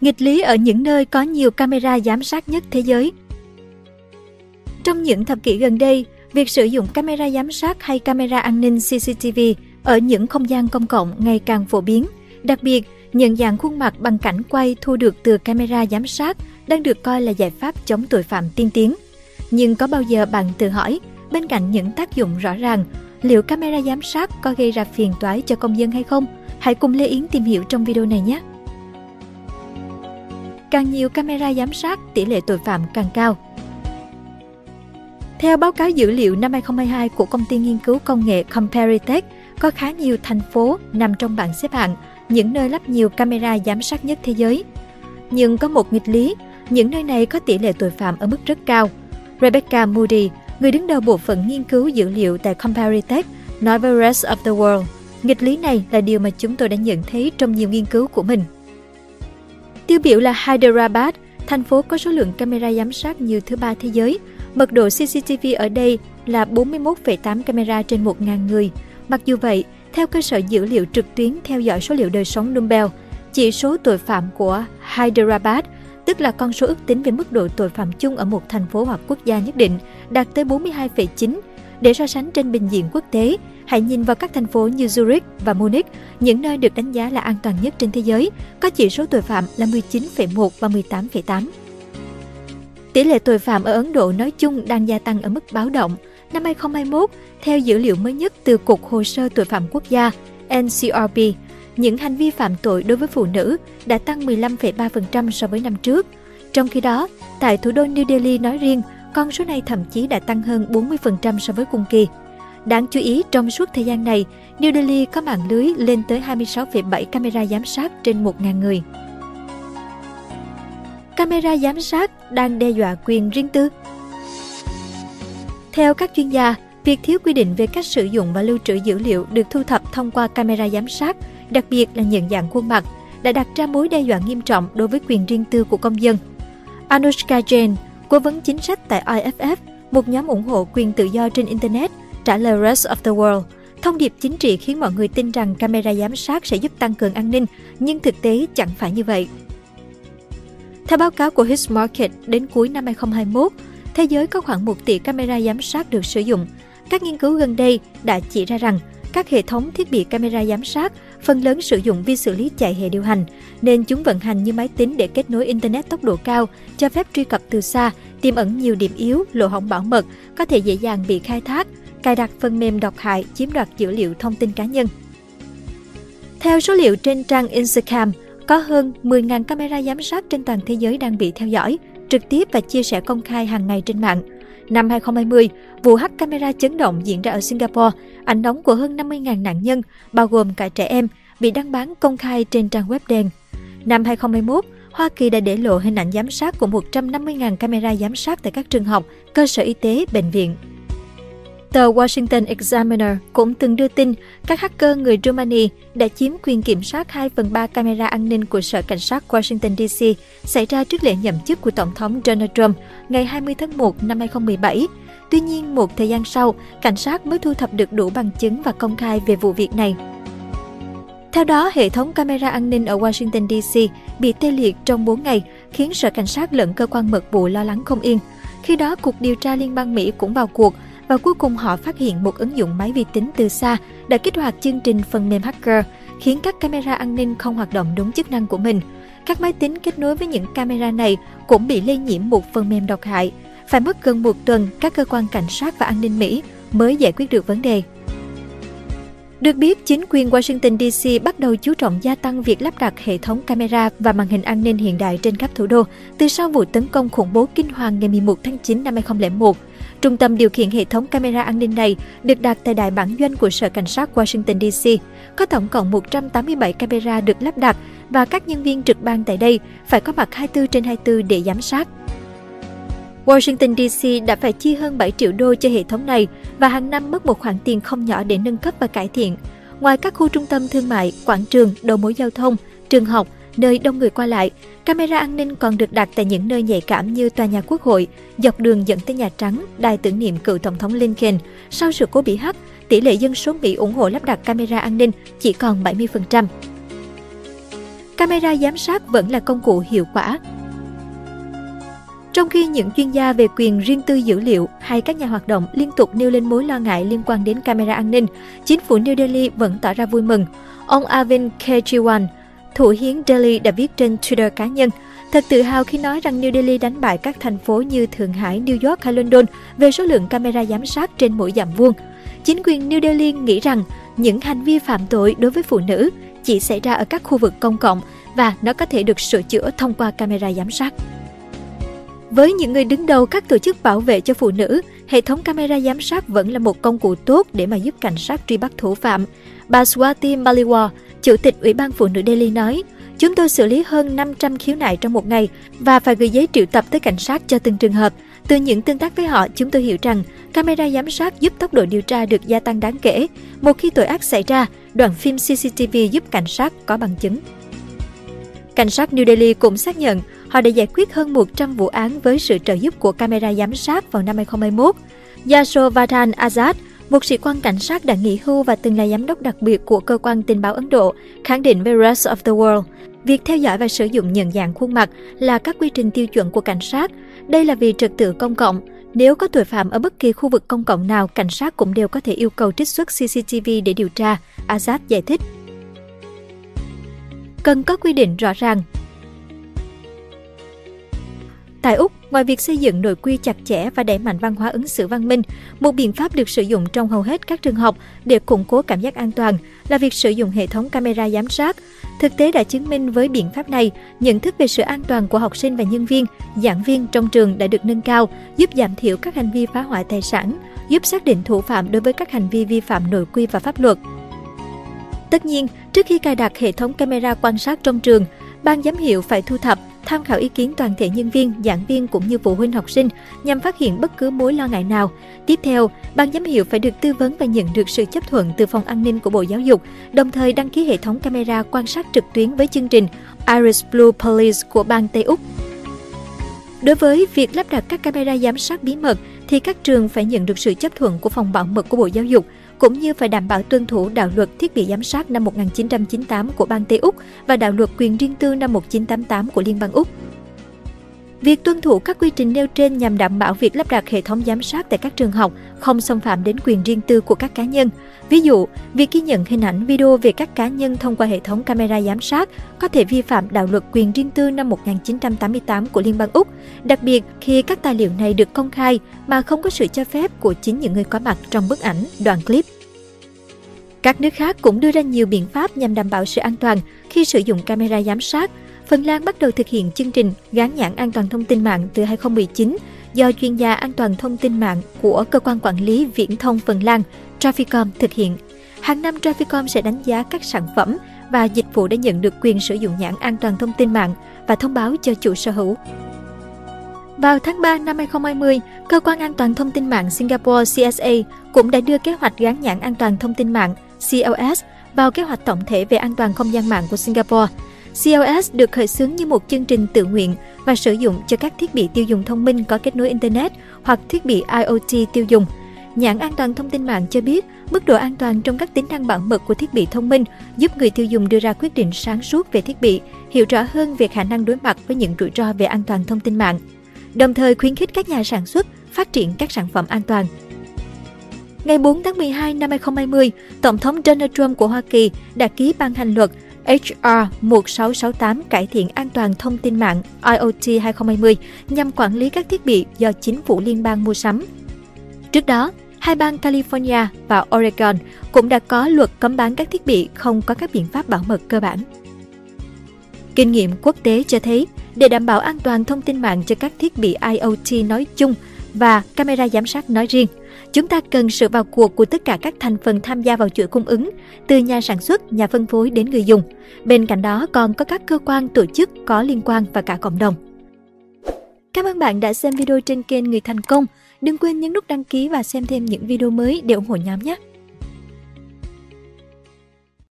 Nghịch lý ở những nơi có nhiều camera giám sát nhất thế giới. Trong những thập kỷ gần đây, việc sử dụng camera giám sát hay camera an ninh CCTV ở những không gian công cộng ngày càng phổ biến. Đặc biệt, nhận dạng khuôn mặt bằng cảnh quay thu được từ camera giám sát đang được coi là giải pháp chống tội phạm tiên tiến. Nhưng có bao giờ bạn tự hỏi, bên cạnh những tác dụng rõ ràng, liệu camera giám sát có gây ra phiền toái cho công dân hay không? Hãy cùng Lê Yến tìm hiểu trong video này nhé! Càng nhiều camera giám sát, tỷ lệ tội phạm càng cao. Theo báo cáo dữ liệu năm 2022 của công ty nghiên cứu công nghệ Comparitech, có khá nhiều thành phố nằm trong bảng xếp hạng những nơi lắp nhiều camera giám sát nhất thế giới. Nhưng có một nghịch lý, những nơi này có tỷ lệ tội phạm ở mức rất cao. Rebecca Moody, người đứng đầu bộ phận nghiên cứu dữ liệu tại Comparitech, nói với Rest of the World, nghịch lý này là điều mà chúng tôi đã nhận thấy trong nhiều nghiên cứu của mình. Tiêu biểu là Hyderabad, thành phố có số lượng camera giám sát nhiều thứ ba thế giới. Mật độ CCTV ở đây là 41,8 camera trên 1.000 người. Mặc dù vậy, theo cơ sở dữ liệu trực tuyến theo dõi số liệu đời sống Numbel, chỉ số tội phạm của Hyderabad, tức là con số ước tính về mức độ tội phạm chung ở một thành phố hoặc quốc gia nhất định, đạt tới 42,9. Để so sánh trên bình diện quốc tế, hãy nhìn vào các thành phố như Zurich và Munich, những nơi được đánh giá là an toàn nhất trên thế giới, có chỉ số tội phạm là 19,1 và 18,8. Tỷ lệ tội phạm ở Ấn Độ nói chung đang gia tăng ở mức báo động – Năm 2021, theo dữ liệu mới nhất từ Cục Hồ sơ Tội phạm Quốc gia NCRB, những hành vi phạm tội đối với phụ nữ đã tăng 15,3% so với năm trước. Trong khi đó, tại thủ đô New Delhi nói riêng, con số này thậm chí đã tăng hơn 40% so với cùng kỳ. Đáng chú ý, trong suốt thời gian này, New Delhi có mạng lưới lên tới 26,7 camera giám sát trên 1.000 người. Camera giám sát đang đe dọa quyền riêng tư theo các chuyên gia, việc thiếu quy định về cách sử dụng và lưu trữ dữ liệu được thu thập thông qua camera giám sát, đặc biệt là nhận dạng khuôn mặt, đã đặt ra mối đe dọa nghiêm trọng đối với quyền riêng tư của công dân. Anushka Jain, cố vấn chính sách tại IFF, một nhóm ủng hộ quyền tự do trên Internet, trả lời Rest of the World. Thông điệp chính trị khiến mọi người tin rằng camera giám sát sẽ giúp tăng cường an ninh, nhưng thực tế chẳng phải như vậy. Theo báo cáo của His Market, đến cuối năm 2021, thế giới có khoảng 1 tỷ camera giám sát được sử dụng. Các nghiên cứu gần đây đã chỉ ra rằng các hệ thống thiết bị camera giám sát phần lớn sử dụng vi xử lý chạy hệ điều hành, nên chúng vận hành như máy tính để kết nối Internet tốc độ cao, cho phép truy cập từ xa, tiềm ẩn nhiều điểm yếu, lỗ hổng bảo mật, có thể dễ dàng bị khai thác, cài đặt phần mềm độc hại chiếm đoạt dữ liệu thông tin cá nhân. Theo số liệu trên trang Instagram, có hơn 10.000 camera giám sát trên toàn thế giới đang bị theo dõi, trực tiếp và chia sẻ công khai hàng ngày trên mạng. Năm 2020, vụ hack camera chấn động diễn ra ở Singapore, ảnh nóng của hơn 50.000 nạn nhân, bao gồm cả trẻ em, bị đăng bán công khai trên trang web đen. Năm 2021, Hoa Kỳ đã để lộ hình ảnh giám sát của 150.000 camera giám sát tại các trường học, cơ sở y tế, bệnh viện. Tờ Washington Examiner cũng từng đưa tin các hacker người Romania đã chiếm quyền kiểm soát 2 phần 3 camera an ninh của Sở Cảnh sát Washington DC xảy ra trước lễ nhậm chức của Tổng thống Donald Trump ngày 20 tháng 1 năm 2017. Tuy nhiên, một thời gian sau, cảnh sát mới thu thập được đủ bằng chứng và công khai về vụ việc này. Theo đó, hệ thống camera an ninh ở Washington DC bị tê liệt trong 4 ngày, khiến Sở Cảnh sát lẫn cơ quan mật vụ lo lắng không yên. Khi đó, Cục Điều tra Liên bang Mỹ cũng vào cuộc – và cuối cùng họ phát hiện một ứng dụng máy vi tính từ xa đã kích hoạt chương trình phần mềm hacker, khiến các camera an ninh không hoạt động đúng chức năng của mình. Các máy tính kết nối với những camera này cũng bị lây nhiễm một phần mềm độc hại. Phải mất gần một tuần, các cơ quan cảnh sát và an ninh Mỹ mới giải quyết được vấn đề. Được biết, chính quyền Washington DC bắt đầu chú trọng gia tăng việc lắp đặt hệ thống camera và màn hình an ninh hiện đại trên khắp thủ đô từ sau vụ tấn công khủng bố kinh hoàng ngày 11 tháng 9 năm 2001. Trung tâm điều khiển hệ thống camera an ninh này được đặt tại đại bản doanh của Sở Cảnh sát Washington DC. Có tổng cộng 187 camera được lắp đặt và các nhân viên trực ban tại đây phải có mặt 24 trên 24 để giám sát. Washington DC đã phải chi hơn 7 triệu đô cho hệ thống này và hàng năm mất một khoản tiền không nhỏ để nâng cấp và cải thiện. Ngoài các khu trung tâm thương mại, quảng trường, đầu mối giao thông, trường học, nơi đông người qua lại, camera an ninh còn được đặt tại những nơi nhạy cảm như tòa nhà quốc hội, dọc đường dẫn tới Nhà Trắng, đài tưởng niệm cựu Tổng thống Lincoln. Sau sự cố bị hack, tỷ lệ dân số Mỹ ủng hộ lắp đặt camera an ninh chỉ còn 70%. camera giám sát vẫn là công cụ hiệu quả. Trong khi những chuyên gia về quyền riêng tư dữ liệu hay các nhà hoạt động liên tục nêu lên mối lo ngại liên quan đến camera an ninh, chính phủ New Delhi vẫn tỏ ra vui mừng. Ông Arvind Kejriwal, thủ hiến Delhi đã viết trên Twitter cá nhân, thật tự hào khi nói rằng New Delhi đánh bại các thành phố như Thượng Hải, New York hay London về số lượng camera giám sát trên mỗi dặm vuông. Chính quyền New Delhi nghĩ rằng những hành vi phạm tội đối với phụ nữ chỉ xảy ra ở các khu vực công cộng và nó có thể được sửa chữa thông qua camera giám sát. Với những người đứng đầu các tổ chức bảo vệ cho phụ nữ, hệ thống camera giám sát vẫn là một công cụ tốt để mà giúp cảnh sát truy bắt thủ phạm. Bà Swati Maliwal, Chủ tịch Ủy ban Phụ nữ Delhi nói, Chúng tôi xử lý hơn 500 khiếu nại trong một ngày và phải gửi giấy triệu tập tới cảnh sát cho từng trường hợp. Từ những tương tác với họ, chúng tôi hiểu rằng camera giám sát giúp tốc độ điều tra được gia tăng đáng kể. Một khi tội ác xảy ra, đoạn phim CCTV giúp cảnh sát có bằng chứng. Cảnh sát New Delhi cũng xác nhận họ đã giải quyết hơn 100 vụ án với sự trợ giúp của camera giám sát vào năm 2021. Yashovardhan Azad, một sĩ quan cảnh sát đã nghỉ hưu và từng là giám đốc đặc biệt của cơ quan tình báo Ấn Độ, khẳng định với Rest of the World. Việc theo dõi và sử dụng nhận dạng khuôn mặt là các quy trình tiêu chuẩn của cảnh sát. Đây là vì trật tự công cộng. Nếu có tội phạm ở bất kỳ khu vực công cộng nào, cảnh sát cũng đều có thể yêu cầu trích xuất CCTV để điều tra, Azad giải thích. Cần có quy định rõ ràng, Tại Úc, ngoài việc xây dựng nội quy chặt chẽ và đẩy mạnh văn hóa ứng xử văn minh, một biện pháp được sử dụng trong hầu hết các trường học để củng cố cảm giác an toàn là việc sử dụng hệ thống camera giám sát. Thực tế đã chứng minh với biện pháp này, nhận thức về sự an toàn của học sinh và nhân viên, giảng viên trong trường đã được nâng cao, giúp giảm thiểu các hành vi phá hoại tài sản, giúp xác định thủ phạm đối với các hành vi vi phạm nội quy và pháp luật. Tất nhiên, trước khi cài đặt hệ thống camera quan sát trong trường, ban giám hiệu phải thu thập tham khảo ý kiến toàn thể nhân viên, giảng viên cũng như phụ huynh học sinh nhằm phát hiện bất cứ mối lo ngại nào. Tiếp theo, ban giám hiệu phải được tư vấn và nhận được sự chấp thuận từ phòng an ninh của Bộ Giáo dục, đồng thời đăng ký hệ thống camera quan sát trực tuyến với chương trình Iris Blue Police của bang Tây Úc. Đối với việc lắp đặt các camera giám sát bí mật thì các trường phải nhận được sự chấp thuận của phòng bảo mật của Bộ Giáo dục cũng như phải đảm bảo tuân thủ đạo luật thiết bị giám sát năm 1998 của bang Tây Úc và đạo luật quyền riêng tư năm 1988 của Liên bang Úc. Việc tuân thủ các quy trình nêu trên nhằm đảm bảo việc lắp đặt hệ thống giám sát tại các trường học không xâm phạm đến quyền riêng tư của các cá nhân. Ví dụ, việc ghi nhận hình ảnh video về các cá nhân thông qua hệ thống camera giám sát có thể vi phạm đạo luật quyền riêng tư năm 1988 của Liên bang Úc, đặc biệt khi các tài liệu này được công khai mà không có sự cho phép của chính những người có mặt trong bức ảnh, đoạn clip. Các nước khác cũng đưa ra nhiều biện pháp nhằm đảm bảo sự an toàn khi sử dụng camera giám sát, Phần Lan bắt đầu thực hiện chương trình gắn nhãn an toàn thông tin mạng từ 2019 do chuyên gia an toàn thông tin mạng của cơ quan quản lý viễn thông Phần Lan Traficom thực hiện. Hàng năm Traficom sẽ đánh giá các sản phẩm và dịch vụ đã nhận được quyền sử dụng nhãn an toàn thông tin mạng và thông báo cho chủ sở hữu. Vào tháng 3 năm 2020, Cơ quan An toàn Thông tin mạng Singapore CSA cũng đã đưa kế hoạch gắn nhãn an toàn thông tin mạng CLS vào kế hoạch tổng thể về an toàn không gian mạng của Singapore – CLS được khởi xướng như một chương trình tự nguyện và sử dụng cho các thiết bị tiêu dùng thông minh có kết nối Internet hoặc thiết bị IoT tiêu dùng. Nhãn an toàn thông tin mạng cho biết mức độ an toàn trong các tính năng bảo mật của thiết bị thông minh giúp người tiêu dùng đưa ra quyết định sáng suốt về thiết bị, hiểu rõ hơn về khả năng đối mặt với những rủi ro về an toàn thông tin mạng, đồng thời khuyến khích các nhà sản xuất phát triển các sản phẩm an toàn. Ngày 4 tháng 12 năm 2020, Tổng thống Donald Trump của Hoa Kỳ đã ký ban hành luật HR 1668 cải thiện an toàn thông tin mạng IoT 2020 nhằm quản lý các thiết bị do chính phủ liên bang mua sắm. Trước đó, hai bang California và Oregon cũng đã có luật cấm bán các thiết bị không có các biện pháp bảo mật cơ bản. Kinh nghiệm quốc tế cho thấy, để đảm bảo an toàn thông tin mạng cho các thiết bị IoT nói chung và camera giám sát nói riêng, Chúng ta cần sự vào cuộc của tất cả các thành phần tham gia vào chuỗi cung ứng, từ nhà sản xuất, nhà phân phối đến người dùng. Bên cạnh đó còn có các cơ quan, tổ chức có liên quan và cả cộng đồng. Cảm ơn bạn đã xem video trên kênh Người Thành Công. Đừng quên nhấn nút đăng ký và xem thêm những video mới để ủng hộ nhóm nhé!